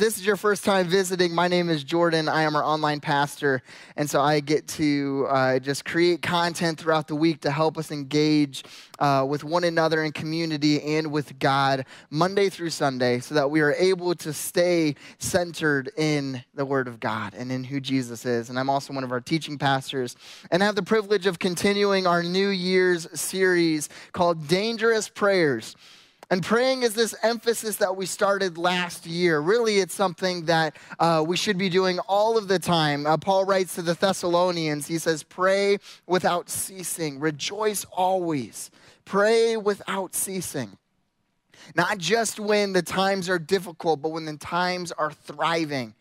this is your first time visiting, my name is Jordan. I am our online pastor. And so I get to uh, just create content throughout the week to help us engage uh, with one another in community and with God Monday through Sunday so that we are able to stay centered in the Word of God and in who Jesus is. And I'm also one of our teaching pastors and I have the privilege of continuing our New Year's series called Dangerous Prayers. And praying is this emphasis that we started last year. Really, it's something that uh, we should be doing all of the time. Uh, Paul writes to the Thessalonians, he says, Pray without ceasing, rejoice always, pray without ceasing. Not just when the times are difficult, but when the times are thriving.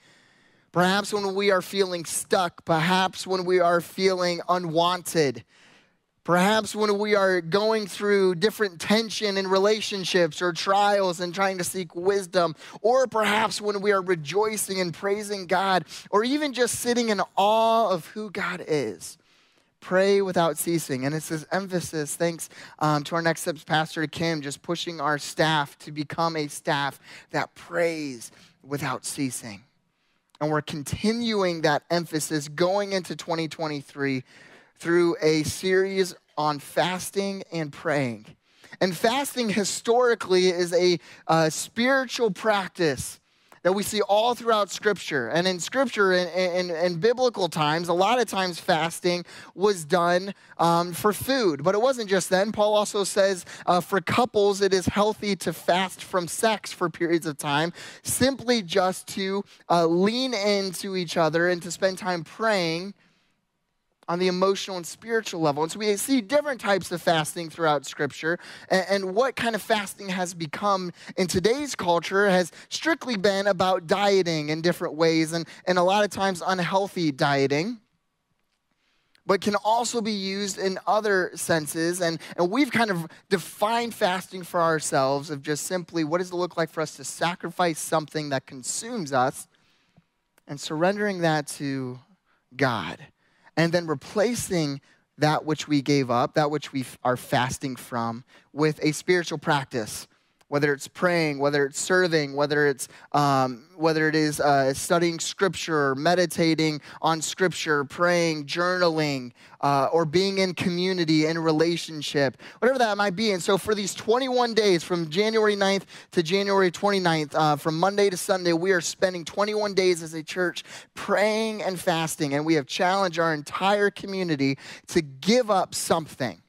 Perhaps when we are feeling stuck, perhaps when we are feeling unwanted Perhaps when we are going through different tension in relationships or trials and trying to seek wisdom, or perhaps when we are rejoicing and praising God, or even just sitting in awe of who God is. Pray without ceasing. And it's this emphasis, thanks um, to our next steps pastor Kim, just pushing our staff to become a staff that prays without ceasing. And we're continuing that emphasis going into 2023 through a series on fasting and praying. And fasting historically is a, a spiritual practice that we see all throughout Scripture. And in Scripture, in, in, in biblical times, a lot of times fasting was done um, for food. But it wasn't just then. Paul also says uh, for couples, it is healthy to fast from sex for periods of time, simply just to uh, lean into each other and to spend time praying on the emotional and spiritual level. And so we see different types of fasting throughout Scripture. And, and, what kind of fasting has become in today's culture has strictly been about dieting in different ways, and, and a lot of times unhealthy dieting. But can also be used in other senses. And, and we've kind of defined fasting for ourselves of just simply what does it look like for us to sacrifice something that consumes us and surrendering that to God and then replacing that which we gave up, that which we are fasting from, with a spiritual practice whether it's praying, whether it's serving, whether it's um, whether it is uh, studying scripture, meditating on scripture, praying, journaling, uh, or being in community, in relationship, whatever that might be. And so for these 21 days, from January 9th to January 29th, uh, from Monday to Sunday, we are spending 21 days as a church praying and fasting, and we have challenged our entire community to give up something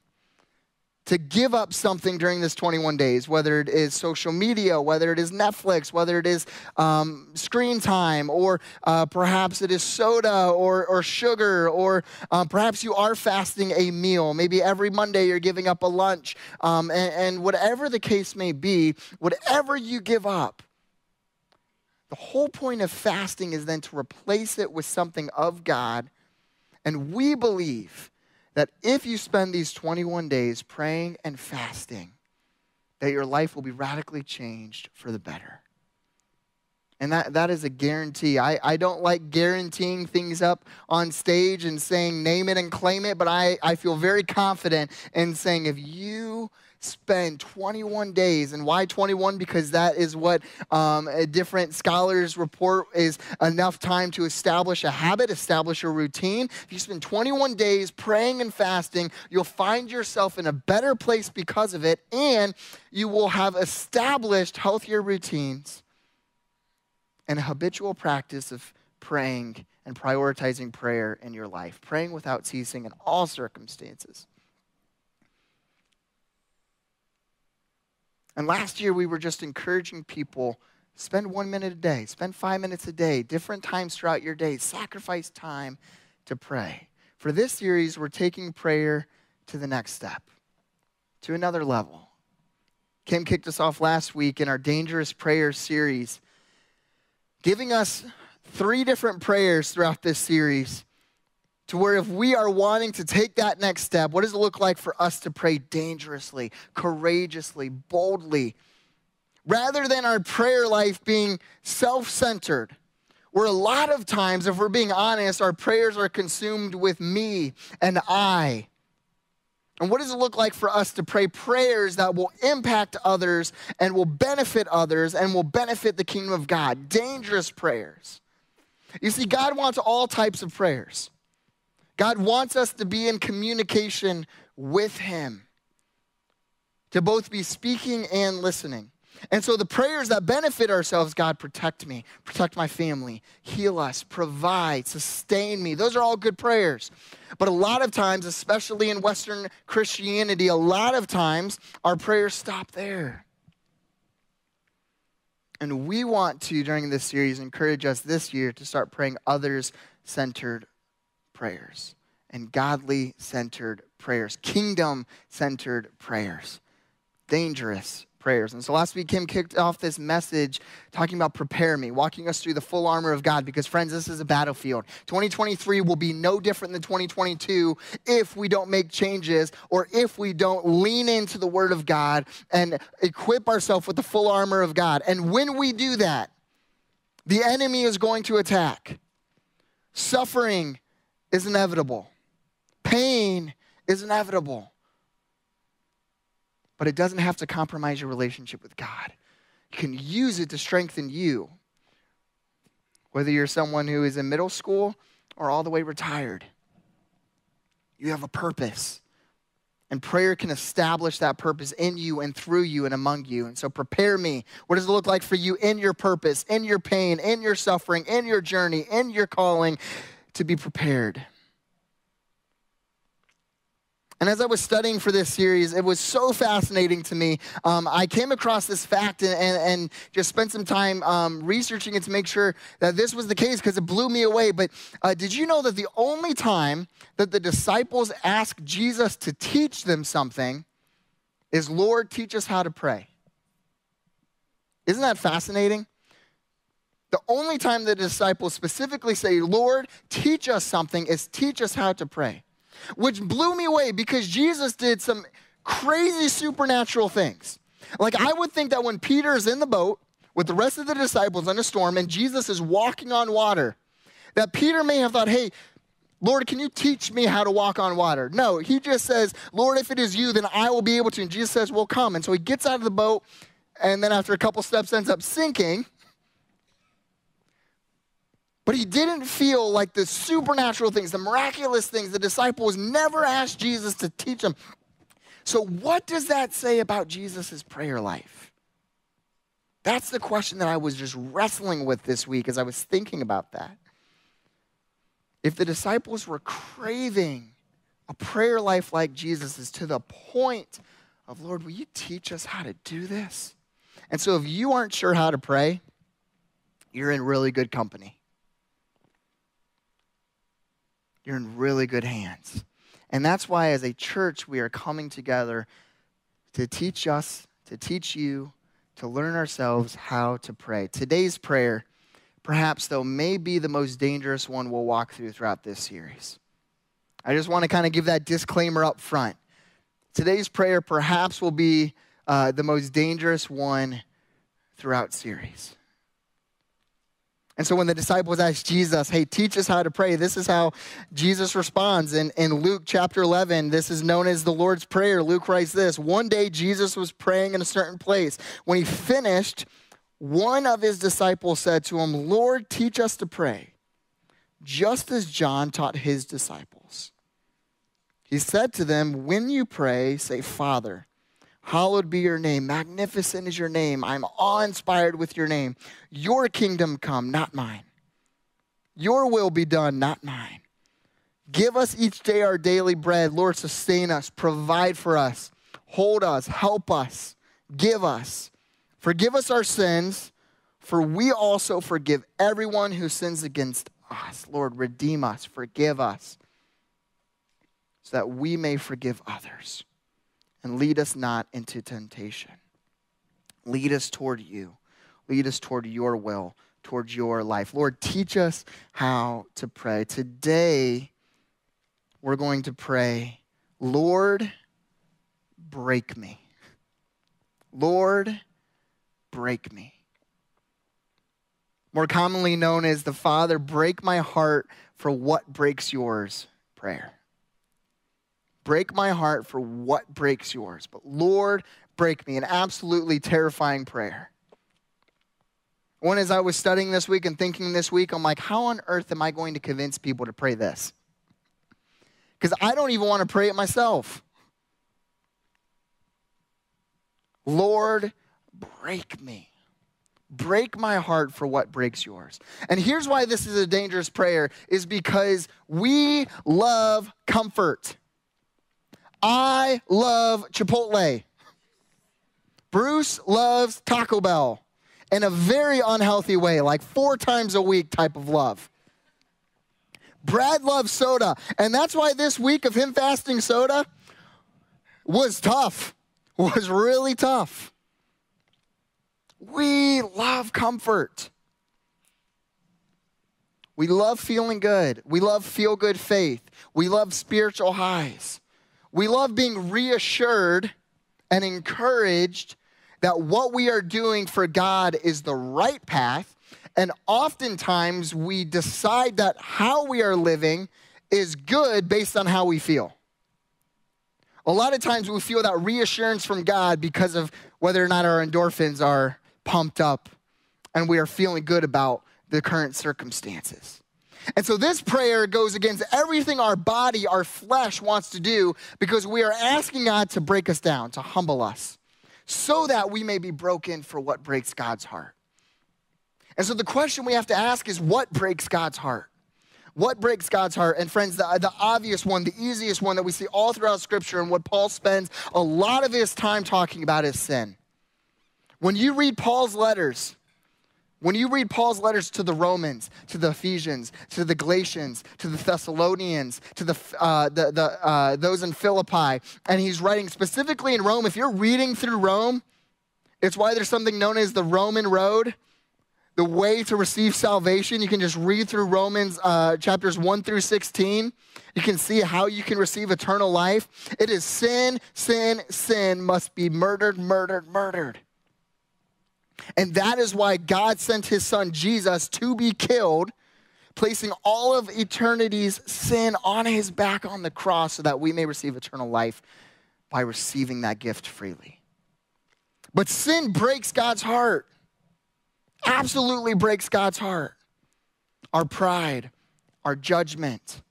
to give up something during this 21 days, whether it is social media, whether it is Netflix, whether it is um, screen time, or uh, perhaps it is soda or, or sugar, or um, perhaps you are fasting a meal. Maybe every Monday you're giving up a lunch. Um, and, and whatever the case may be, whatever you give up, the whole point of fasting is then to replace it with something of God. And we believe that if you spend these 21 days praying and fasting, that your life will be radically changed for the better. And that, that is a guarantee. I, I don't like guaranteeing things up on stage and saying name it and claim it, but I, I feel very confident in saying if you spend 21 days. And why 21? Because that is what um, different scholars report is enough time to establish a habit, establish a routine. If you spend 21 days praying and fasting, you'll find yourself in a better place because of it, and you will have established healthier routines and a habitual practice of praying and prioritizing prayer in your life, praying without ceasing in all circumstances. And last year, we were just encouraging people spend one minute a day, spend five minutes a day, different times throughout your day, sacrifice time to pray. For this series, we're taking prayer to the next step, to another level. Kim kicked us off last week in our Dangerous Prayer series, giving us three different prayers throughout this series to where if we are wanting to take that next step, what does it look like for us to pray dangerously, courageously, boldly? Rather than our prayer life being self centered, where a lot of times, if we're being honest, our prayers are consumed with me and I. And what does it look like for us to pray prayers that will impact others and will benefit others and will benefit the kingdom of God? Dangerous prayers. You see, God wants all types of prayers. God wants us to be in communication with Him, to both be speaking and listening. And so the prayers that benefit ourselves God, protect me, protect my family, heal us, provide, sustain me. Those are all good prayers. But a lot of times, especially in Western Christianity, a lot of times our prayers stop there. And we want to, during this series, encourage us this year to start praying others centered prayers and godly centered prayers, kingdom centered prayers, dangerous prayers. And so last week, Kim kicked off this message talking about prepare me, walking us through the full armor of God, because friends, this is a battlefield. 2023 will be no different than 2022 if we don't make changes or if we don't lean into the Word of God and equip ourselves with the full armor of God. And when we do that, the enemy is going to attack. Suffering is inevitable, pain is inevitable but it doesn't have to compromise your relationship with God. You can use it to strengthen you, whether you're someone who is in middle school or all the way retired. You have a purpose. And prayer can establish that purpose in you and through you and among you. And so prepare me. What does it look like for you in your purpose, in your pain, in your suffering, in your journey, in your calling to be prepared? And as I was studying for this series, it was so fascinating to me. Um, I came across this fact and, and, and just spent some time um, researching it to make sure that this was the case because it blew me away. But uh, did you know that the only time that the disciples asked Jesus to teach them something is, Lord, teach us how to pray? Isn't that fascinating? The only time the disciples specifically say, Lord, teach us something is teach us how to pray which blew me away because Jesus did some crazy supernatural things. Like, I would think that when Peter is in the boat with the rest of the disciples in a storm and Jesus is walking on water, that Peter may have thought, hey, Lord, can you teach me how to walk on water? No, he just says, Lord, if it is you, then I will be able to. And Jesus says, Well, come. And so he gets out of the boat, and then after a couple steps ends up sinking. But he didn't feel like the supernatural things, the miraculous things, the disciples never asked Jesus to teach them. So, what does that say about Jesus' prayer life? That's the question that I was just wrestling with this week as I was thinking about that. If the disciples were craving a prayer life like Jesus's to the point of, Lord, will you teach us how to do this? And so, if you aren't sure how to pray, you're in really good company you're in really good hands. And that's why, as a church, we are coming together to teach us, to teach you, to learn ourselves how to pray. Today's prayer, perhaps, though, may be the most dangerous one we'll walk through throughout this series. I just want to kind of give that disclaimer up front. Today's prayer, perhaps, will be uh, the most dangerous one throughout series. And so when the disciples asked Jesus, hey, teach us how to pray, this is how Jesus responds. In, in Luke chapter 11, this is known as the Lord's Prayer. Luke writes this One day Jesus was praying in a certain place. When he finished, one of his disciples said to him, Lord, teach us to pray, just as John taught his disciples. He said to them, When you pray, say, Father, Hallowed be your name. Magnificent is your name. I'm awe inspired with your name. Your kingdom come, not mine. Your will be done, not mine. Give us each day our daily bread. Lord, sustain us, provide for us, hold us, help us, give us. Forgive us our sins, for we also forgive everyone who sins against us. Lord, redeem us, forgive us, so that we may forgive others and lead us not into temptation. Lead us toward you. Lead us toward your will, toward your life. Lord, teach us how to pray. Today, we're going to pray, Lord, break me. Lord, break me. More commonly known as the Father, break my heart for what breaks yours prayer. Break my heart for what breaks yours. But Lord, break me. An absolutely terrifying prayer. One, as I was studying this week and thinking this week, I'm like, how on earth am I going to convince people to pray this? Because I don't even want to pray it myself. Lord, break me. Break my heart for what breaks yours. And here's why this is a dangerous prayer is because we love comfort. I love Chipotle. Bruce loves Taco Bell in a very unhealthy way, like four times a week type of love. Brad loves soda, and that's why this week of him fasting soda was tough, was really tough. We love comfort. We love feeling good. We love feel good faith. We love spiritual highs. We love being reassured and encouraged that what we are doing for God is the right path. And oftentimes we decide that how we are living is good based on how we feel. A lot of times we feel that reassurance from God because of whether or not our endorphins are pumped up and we are feeling good about the current circumstances. And so this prayer goes against everything our body, our flesh wants to do because we are asking God to break us down, to humble us so that we may be broken for what breaks God's heart. And so the question we have to ask is what breaks God's heart? What breaks God's heart? And friends, the, the obvious one, the easiest one that we see all throughout Scripture and what Paul spends a lot of his time talking about is sin. When you read Paul's letters, when you read Paul's letters to the Romans, to the Ephesians, to the Galatians, to the Thessalonians, to the, uh, the, the uh, those in Philippi, and he's writing specifically in Rome, if you're reading through Rome, it's why there's something known as the Roman road, the way to receive salvation. You can just read through Romans uh, chapters 1 through 16. You can see how you can receive eternal life. It is sin, sin, sin must be murdered, murdered, murdered. And that is why God sent his son Jesus to be killed, placing all of eternity's sin on his back on the cross so that we may receive eternal life by receiving that gift freely. But sin breaks God's heart, absolutely breaks God's heart. Our pride, our judgment,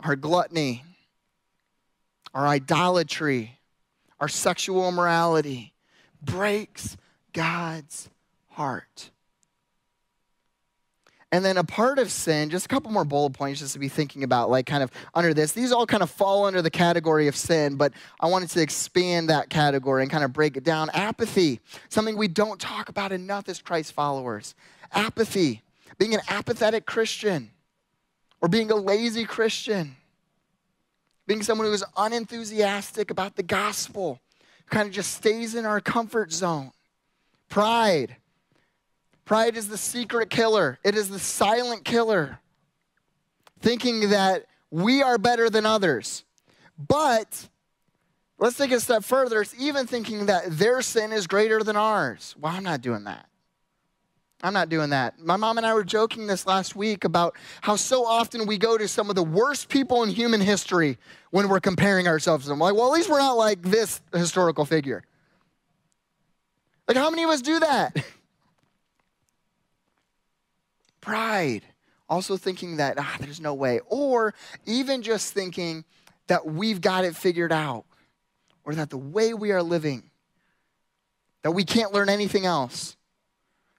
our gluttony, our idolatry, our sexual immorality breaks God's heart. And then a part of sin, just a couple more bullet points just to be thinking about, like kind of under this. These all kind of fall under the category of sin, but I wanted to expand that category and kind of break it down. Apathy, something we don't talk about enough as Christ followers. Apathy, being an apathetic Christian, or being a lazy Christian, being someone who is unenthusiastic about the gospel kind of just stays in our comfort zone. Pride. Pride is the secret killer, it is the silent killer. Thinking that we are better than others. But let's take it a step further. It's even thinking that their sin is greater than ours. Well, I'm not doing that. I'm not doing that. My mom and I were joking this last week about how so often we go to some of the worst people in human history when we're comparing ourselves to them. Like, well, at least we're not like this historical figure. Like, how many of us do that? Pride. Also thinking that, ah, there's no way. Or even just thinking that we've got it figured out. Or that the way we are living, that we can't learn anything else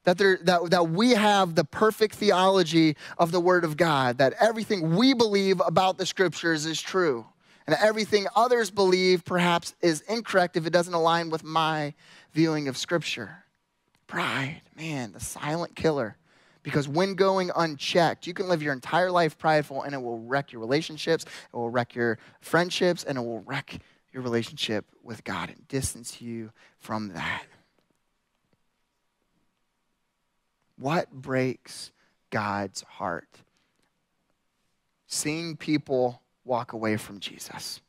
that, there, that, that we have the perfect theology of the Word of God, that everything we believe about the Scriptures is true, and everything others believe perhaps is incorrect if it doesn't align with my viewing of Scripture. Pride, man, the silent killer. Because when going unchecked, you can live your entire life prideful and it will wreck your relationships, it will wreck your friendships, and it will wreck your relationship with God and distance you from that. What breaks God's heart? Seeing people walk away from Jesus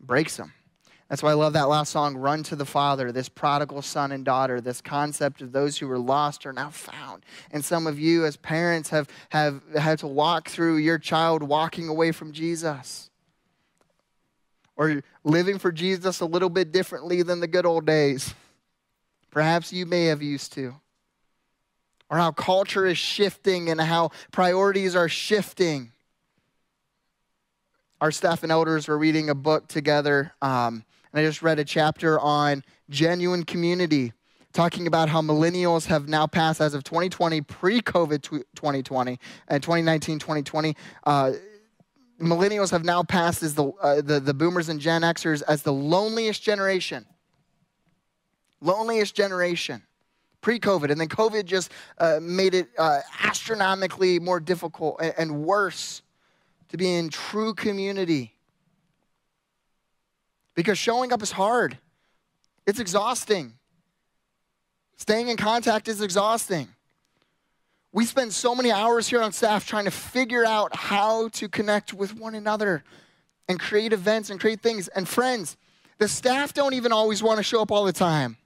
breaks them. That's why I love that last song, Run to the Father, this prodigal son and daughter, this concept of those who were lost are now found. And some of you, as parents, have, have had to walk through your child walking away from Jesus. Or living for Jesus a little bit differently than the good old days. Perhaps you may have used to. Or how culture is shifting and how priorities are shifting. Our staff and elders were reading a book together. Um, and I just read a chapter on genuine community, talking about how millennials have now passed, as of 2020, pre COVID 2020, and 2019 2020. Uh, millennials have now passed as the, uh, the, the boomers and Gen Xers as the loneliest generation. Loneliest generation pre COVID. And then COVID just uh, made it uh, astronomically more difficult and, and worse to be in true community because showing up is hard, it's exhausting. Staying in contact is exhausting. We spend so many hours here on staff trying to figure out how to connect with one another and create events and create things. And friends, the staff don't even always want to show up all the time.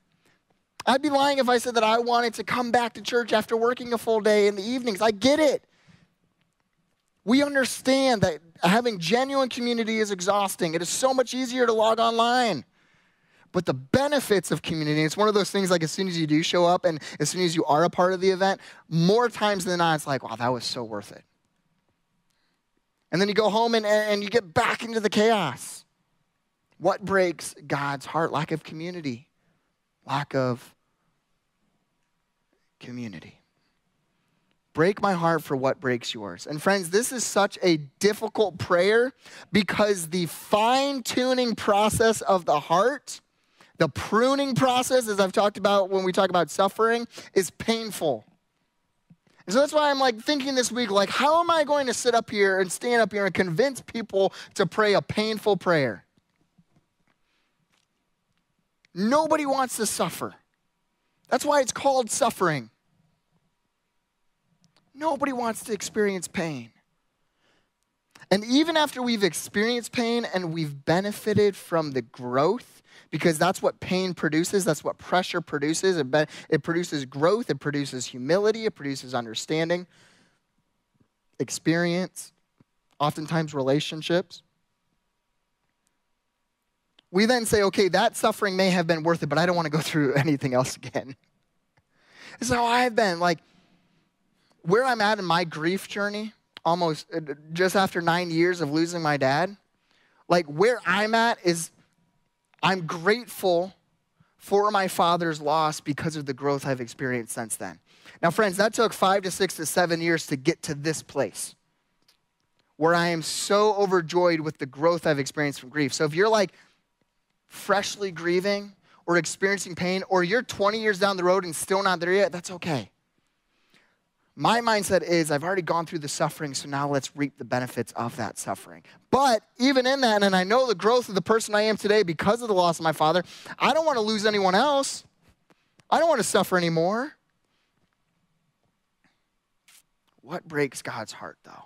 I'd be lying if I said that I wanted to come back to church after working a full day in the evenings. I get it. We understand that having genuine community is exhausting. It is so much easier to log online. But the benefits of community, it's one of those things like as soon as you do show up and as soon as you are a part of the event, more times than not, it's like, wow, that was so worth it. And then you go home and, and you get back into the chaos. What breaks God's heart? Lack of community, lack of community break my heart for what breaks yours. And friends, this is such a difficult prayer because the fine tuning process of the heart, the pruning process, as I've talked about when we talk about suffering, is painful. And so that's why I'm like thinking this week, like, how am I going to sit up here and stand up here and convince people to pray a painful prayer? Nobody wants to suffer. That's why it's called suffering. Nobody wants to experience pain. And even after we've experienced pain and we've benefited from the growth, because that's what pain produces, that's what pressure produces. It, be- it produces growth, it produces humility, it produces understanding, experience, oftentimes relationships. We then say, okay, that suffering may have been worth it, but I don't want to go through anything else again. This is how I've been. Like, where I'm at in my grief journey, almost uh, just after nine years of losing my dad, like where I'm at is I'm grateful for my father's loss because of the growth I've experienced since then. Now, friends, that took five to six to seven years to get to this place where I am so overjoyed with the growth I've experienced from grief. So if you're like freshly grieving or experiencing pain, or you're 20 years down the road and still not there yet, that's okay. My mindset is I've already gone through the suffering, so now let's reap the benefits of that suffering. But even in that, and I know the growth of the person I am today because of the loss of my father, I don't want to lose anyone else. I don't want to suffer anymore. What breaks God's heart, though?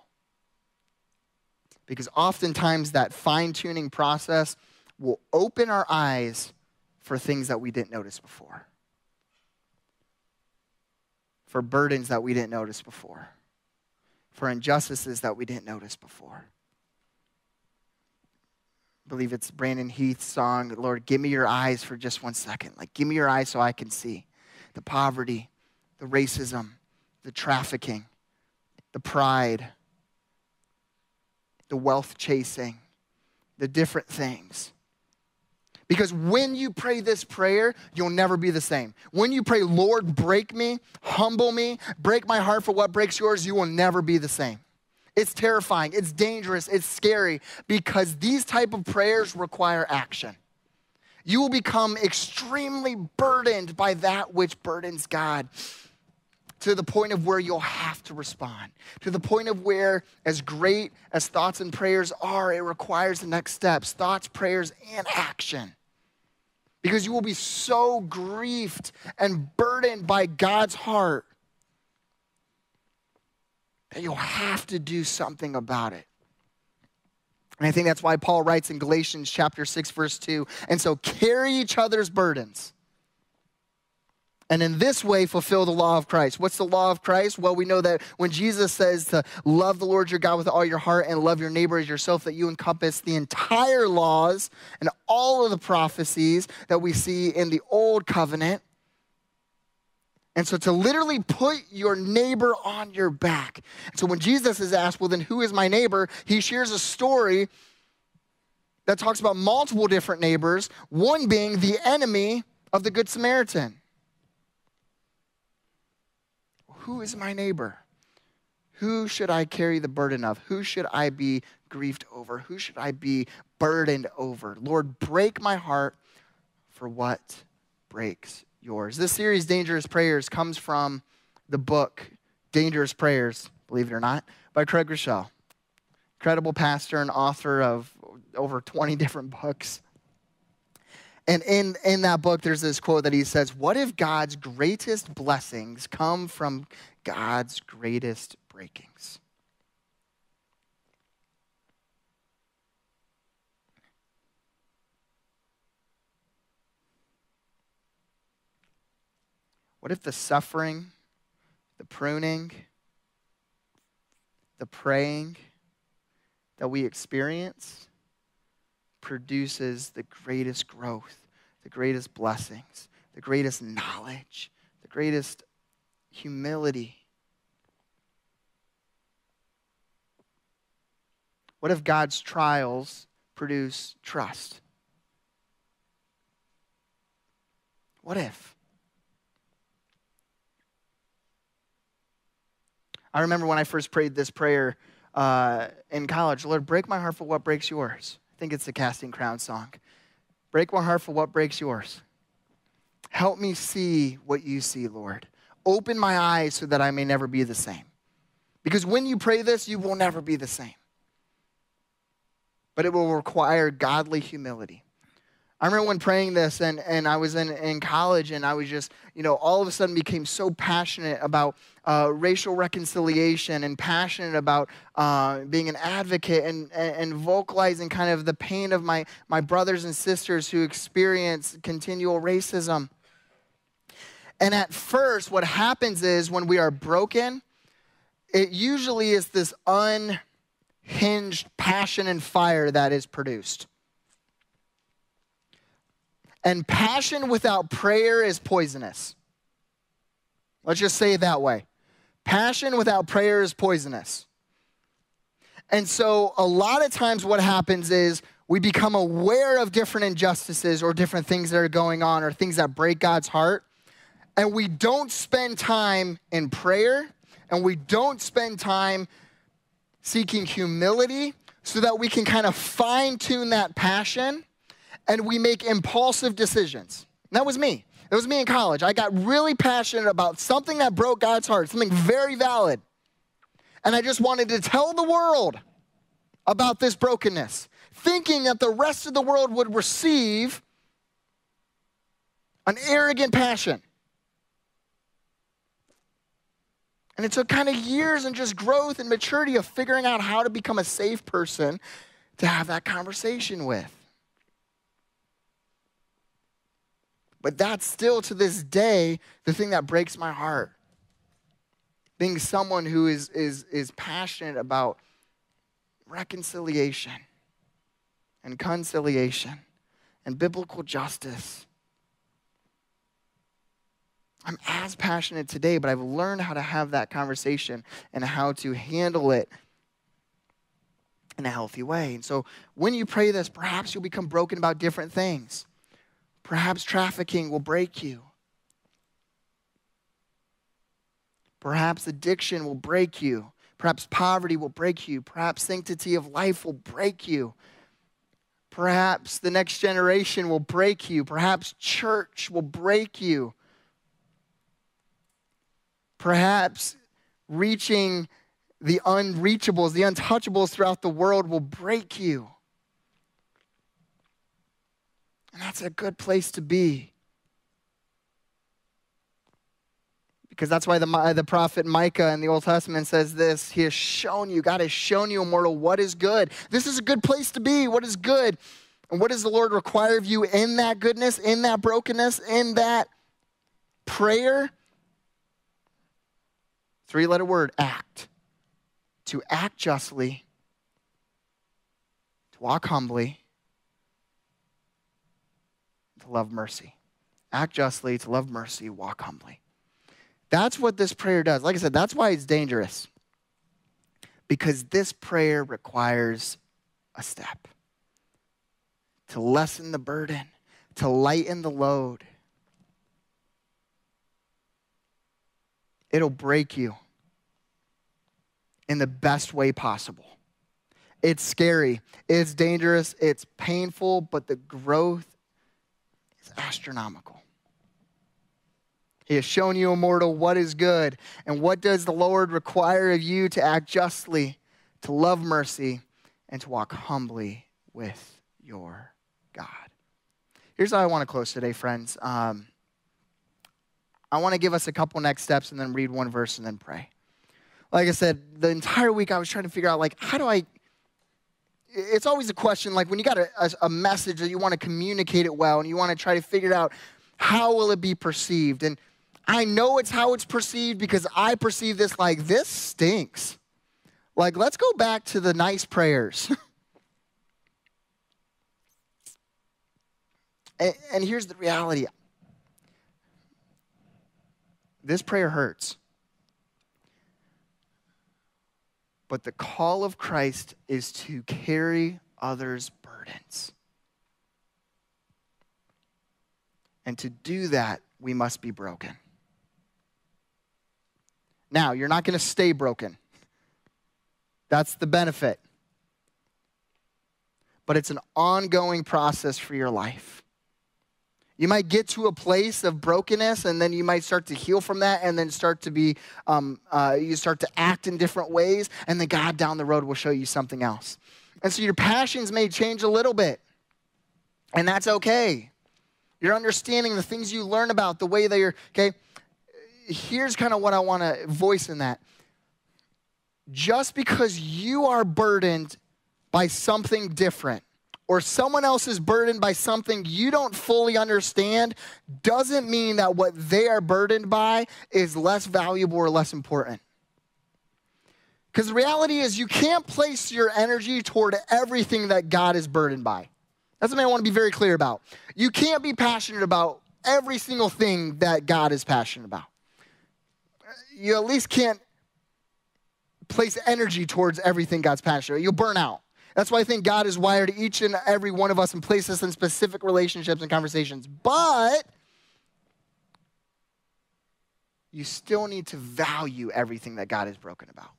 Because oftentimes that fine tuning process will open our eyes for things that we didn't notice before for burdens that we didn't notice before, for injustices that we didn't notice before. I believe it's Brandon Heath's song, Lord, give me your eyes for just one second. Like, give me your eyes so I can see the poverty, the racism, the trafficking, the pride, the wealth chasing, the different things because when you pray this prayer, you'll never be the same. When you pray, Lord, break me, humble me, break my heart for what breaks yours, you will never be the same. It's terrifying, it's dangerous, it's scary because these type of prayers require action. You will become extremely burdened by that which burdens God to the point of where you'll have to respond, to the point of where, as great as thoughts and prayers are, it requires the next steps thoughts, prayers, and action. Because you will be so grieved and burdened by God's heart that you'll have to do something about it. And I think that's why Paul writes in Galatians chapter 6 verse 2, and so carry each other's burdens. And in this way, fulfill the law of Christ. What's the law of Christ? Well, we know that when Jesus says to love the Lord your God with all your heart and love your neighbor as yourself, that you encompass the entire laws and all of the prophecies that we see in the old covenant. And so to literally put your neighbor on your back. So when Jesus is asked, well, then who is my neighbor? He shares a story that talks about multiple different neighbors, one being the enemy of the Good Samaritan. Who is my neighbor? Who should I carry the burden of? Who should I be grieved over? Who should I be burdened over? Lord, break my heart for what breaks yours. This series, Dangerous Prayers, comes from the book Dangerous Prayers, believe it or not, by Craig Groeschel. Incredible pastor and author of over 20 different books. And in, in that book, there's this quote that he says, What if God's greatest blessings come from God's greatest breakings? What if the suffering, the pruning, the praying that we experience produces the greatest growth, the greatest blessings, the greatest knowledge, the greatest humility? What if God's trials produce trust? What if? I remember when I first prayed this prayer uh, in college Lord, break my heart for what breaks yours. I think it's the Casting Crown song. Break my heart for what breaks yours. Help me see what you see, Lord. Open my eyes so that I may never be the same. Because when you pray this, you will never be the same. But it will require godly humility. I remember when praying this, and, and I was in, in college, and I was just, you know, all of a sudden became so passionate about uh, racial reconciliation and passionate about uh, being an advocate and, and, and, vocalizing kind of the pain of my, my brothers and sisters who experience continual racism. And at first, what happens is when we are broken, it usually is this unhinged passion and fire that is produced. And passion without prayer is poisonous. Let's just say it that way. Passion without prayer is poisonous. And so, a lot of times, what happens is we become aware of different injustices or different things that are going on or things that break God's heart. And we don't spend time in prayer and we don't spend time seeking humility so that we can kind of fine tune that passion and we make impulsive decisions. And that was me. It was me in college. I got really passionate about something that broke God's heart, something very valid. And I just wanted to tell the world about this brokenness, thinking that the rest of the world would receive an arrogant passion. And it took kind of years and just growth and maturity of figuring out how to become a safe person to have that conversation with. But that's still to this day the thing that breaks my heart. Being someone who is, is, is passionate about reconciliation and conciliation and biblical justice. I'm as passionate today, but I've learned how to have that conversation and how to handle it in a healthy way. And so when you pray this, perhaps you'll become broken about different things. Perhaps trafficking will break you. Perhaps addiction will break you. Perhaps poverty will break you. Perhaps sanctity of life will break you. Perhaps the next generation will break you. Perhaps church will break you. Perhaps reaching the unreachables, the untouchables throughout the world will break you. And that's a good place to be. Because that's why the, the prophet Micah in the Old Testament says this He has shown you, God has shown you, immortal, what is good. This is a good place to be. What is good? And what does the Lord require of you in that goodness, in that brokenness, in that prayer? Three letter word act. To act justly, to walk humbly, to love mercy. Act justly, to love mercy, walk humbly. That's what this prayer does. Like I said, that's why it's dangerous. Because this prayer requires a step to lessen the burden, to lighten the load. It'll break you in the best way possible. It's scary, it's dangerous, it's painful, but the growth is astronomical. He has shown you, immortal, what is good. And what does the Lord require of you to act justly, to love mercy, and to walk humbly with your God? Here's how I want to close today, friends. Um, I want to give us a couple next steps and then read one verse and then pray. Like I said, the entire week I was trying to figure out, like, how do I it's always a question like when you got a, a, a, message that you want to communicate it well and you want to try to figure out how will it be perceived and I know it's how it's perceived because I perceive this like this stinks. Like, let's go back to the nice prayers. and, and here's the reality this prayer hurts. But the call of Christ is to carry others' burdens. And to do that, we must be broken. Now, you're not going to stay broken. That's the benefit. But it's an ongoing process for your life. You might get to a place of brokenness, and then you might start to heal from that, and then start to be, um, uh, you start to act in different ways, and then God down the road will show you something else. And so your passions may change a little bit, and that's okay. You're understanding the things you learn about, the way they are, okay? here's kind of what I want to voice in that. Just because you are burdened by something different, or someone else is burdened by something you don't fully understand, doesn't mean that what they are burdened by is less valuable or less important. Because the reality is, you can't place your energy toward everything that God is burdened by. That's something I want to be very clear about. You can't be passionate about every single thing that God is passionate about you at least can't place energy towards everything God's passionate. About. You'll burn out. That's why I think God has wired each and every one of us and placed us in specific relationships and conversations. But you still need to value everything that God has broken about.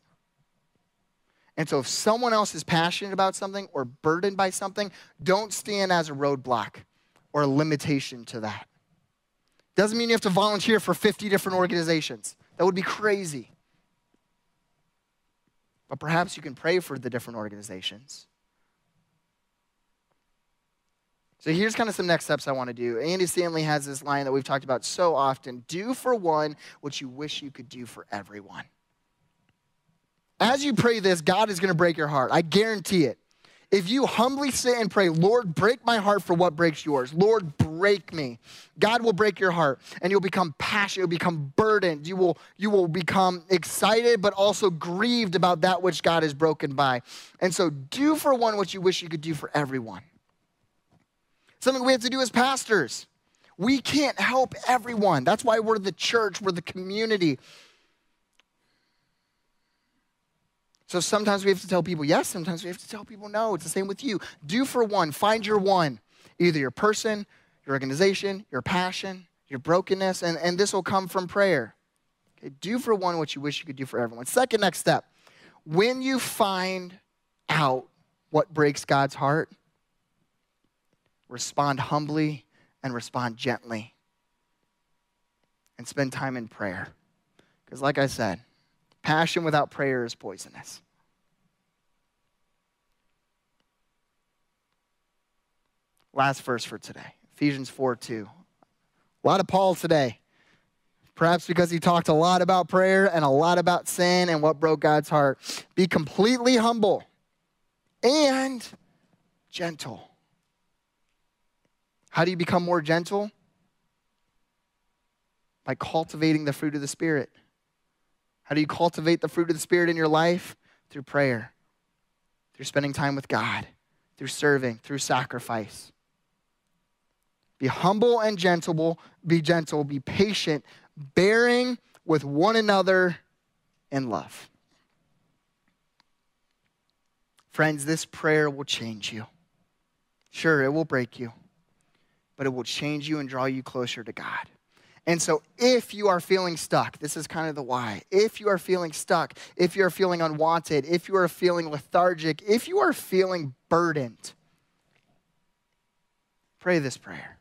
And so if someone else is passionate about something or burdened by something, don't stand as a roadblock or a limitation to that. Doesn't mean you have to volunteer for 50 different organizations. That would be crazy. But perhaps you can pray for the different organizations. So here's kind of some next steps I want to do. Andy Stanley has this line that we've talked about so often do for one what you wish you could do for everyone. As you pray this, God is going to break your heart. I guarantee it. If you humbly sit and pray, Lord, break my heart for what breaks yours. Lord, break me. God will break your heart and you'll become passionate, you'll become burdened. You will, you will become excited, but also grieved about that which God is broken by. And so do for one what you wish you could do for everyone. Something we have to do as pastors. We can't help everyone. That's why we're the church, we're the community. So sometimes we have to tell people yes, sometimes we have to tell people no. It's the same with you. Do for one, find your one, either your person, your organization, your passion, your brokenness, and, and this will come from prayer. Okay, do for one what you wish you could do for everyone. Second next step when you find out what breaks God's heart, respond humbly and respond gently and spend time in prayer. Because, like I said, Passion without prayer is poisonous. Last verse for today Ephesians 4 2. A lot of Paul today. Perhaps because he talked a lot about prayer and a lot about sin and what broke God's heart. Be completely humble and gentle. How do you become more gentle? By cultivating the fruit of the Spirit. How do you cultivate the fruit of the Spirit in your life? Through prayer, through spending time with God, through serving, through sacrifice. Be humble and gentle, be gentle, be patient, bearing with one another in love. Friends, this prayer will change you. Sure, it will break you, but it will change you and draw you closer to God. And so, if you are feeling stuck, this is kind of the why. If you are feeling stuck, if you are feeling unwanted, if you are feeling lethargic, if you are feeling burdened, pray this prayer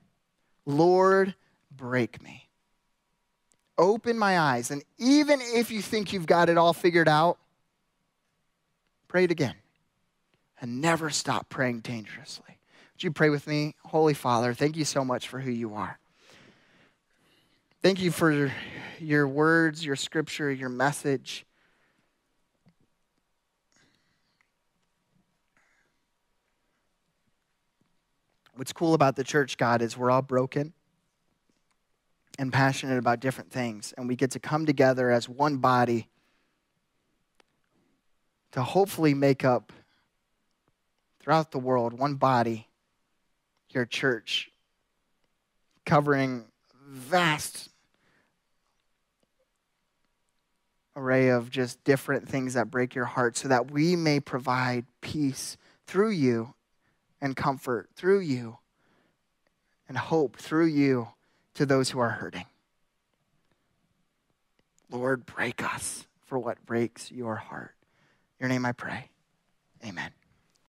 Lord, break me. Open my eyes. And even if you think you've got it all figured out, pray it again. And never stop praying dangerously. Would you pray with me? Holy Father, thank you so much for who you are. Thank you for your words, your scripture, your message. What's cool about the church, God, is we're all broken and passionate about different things, and we get to come together as one body to hopefully make up throughout the world one body, your church, covering vast array of just different things that break your heart so that we may provide peace through you and comfort through you and hope through you to those who are hurting. Lord, break us for what breaks your heart. In your name I pray. Amen.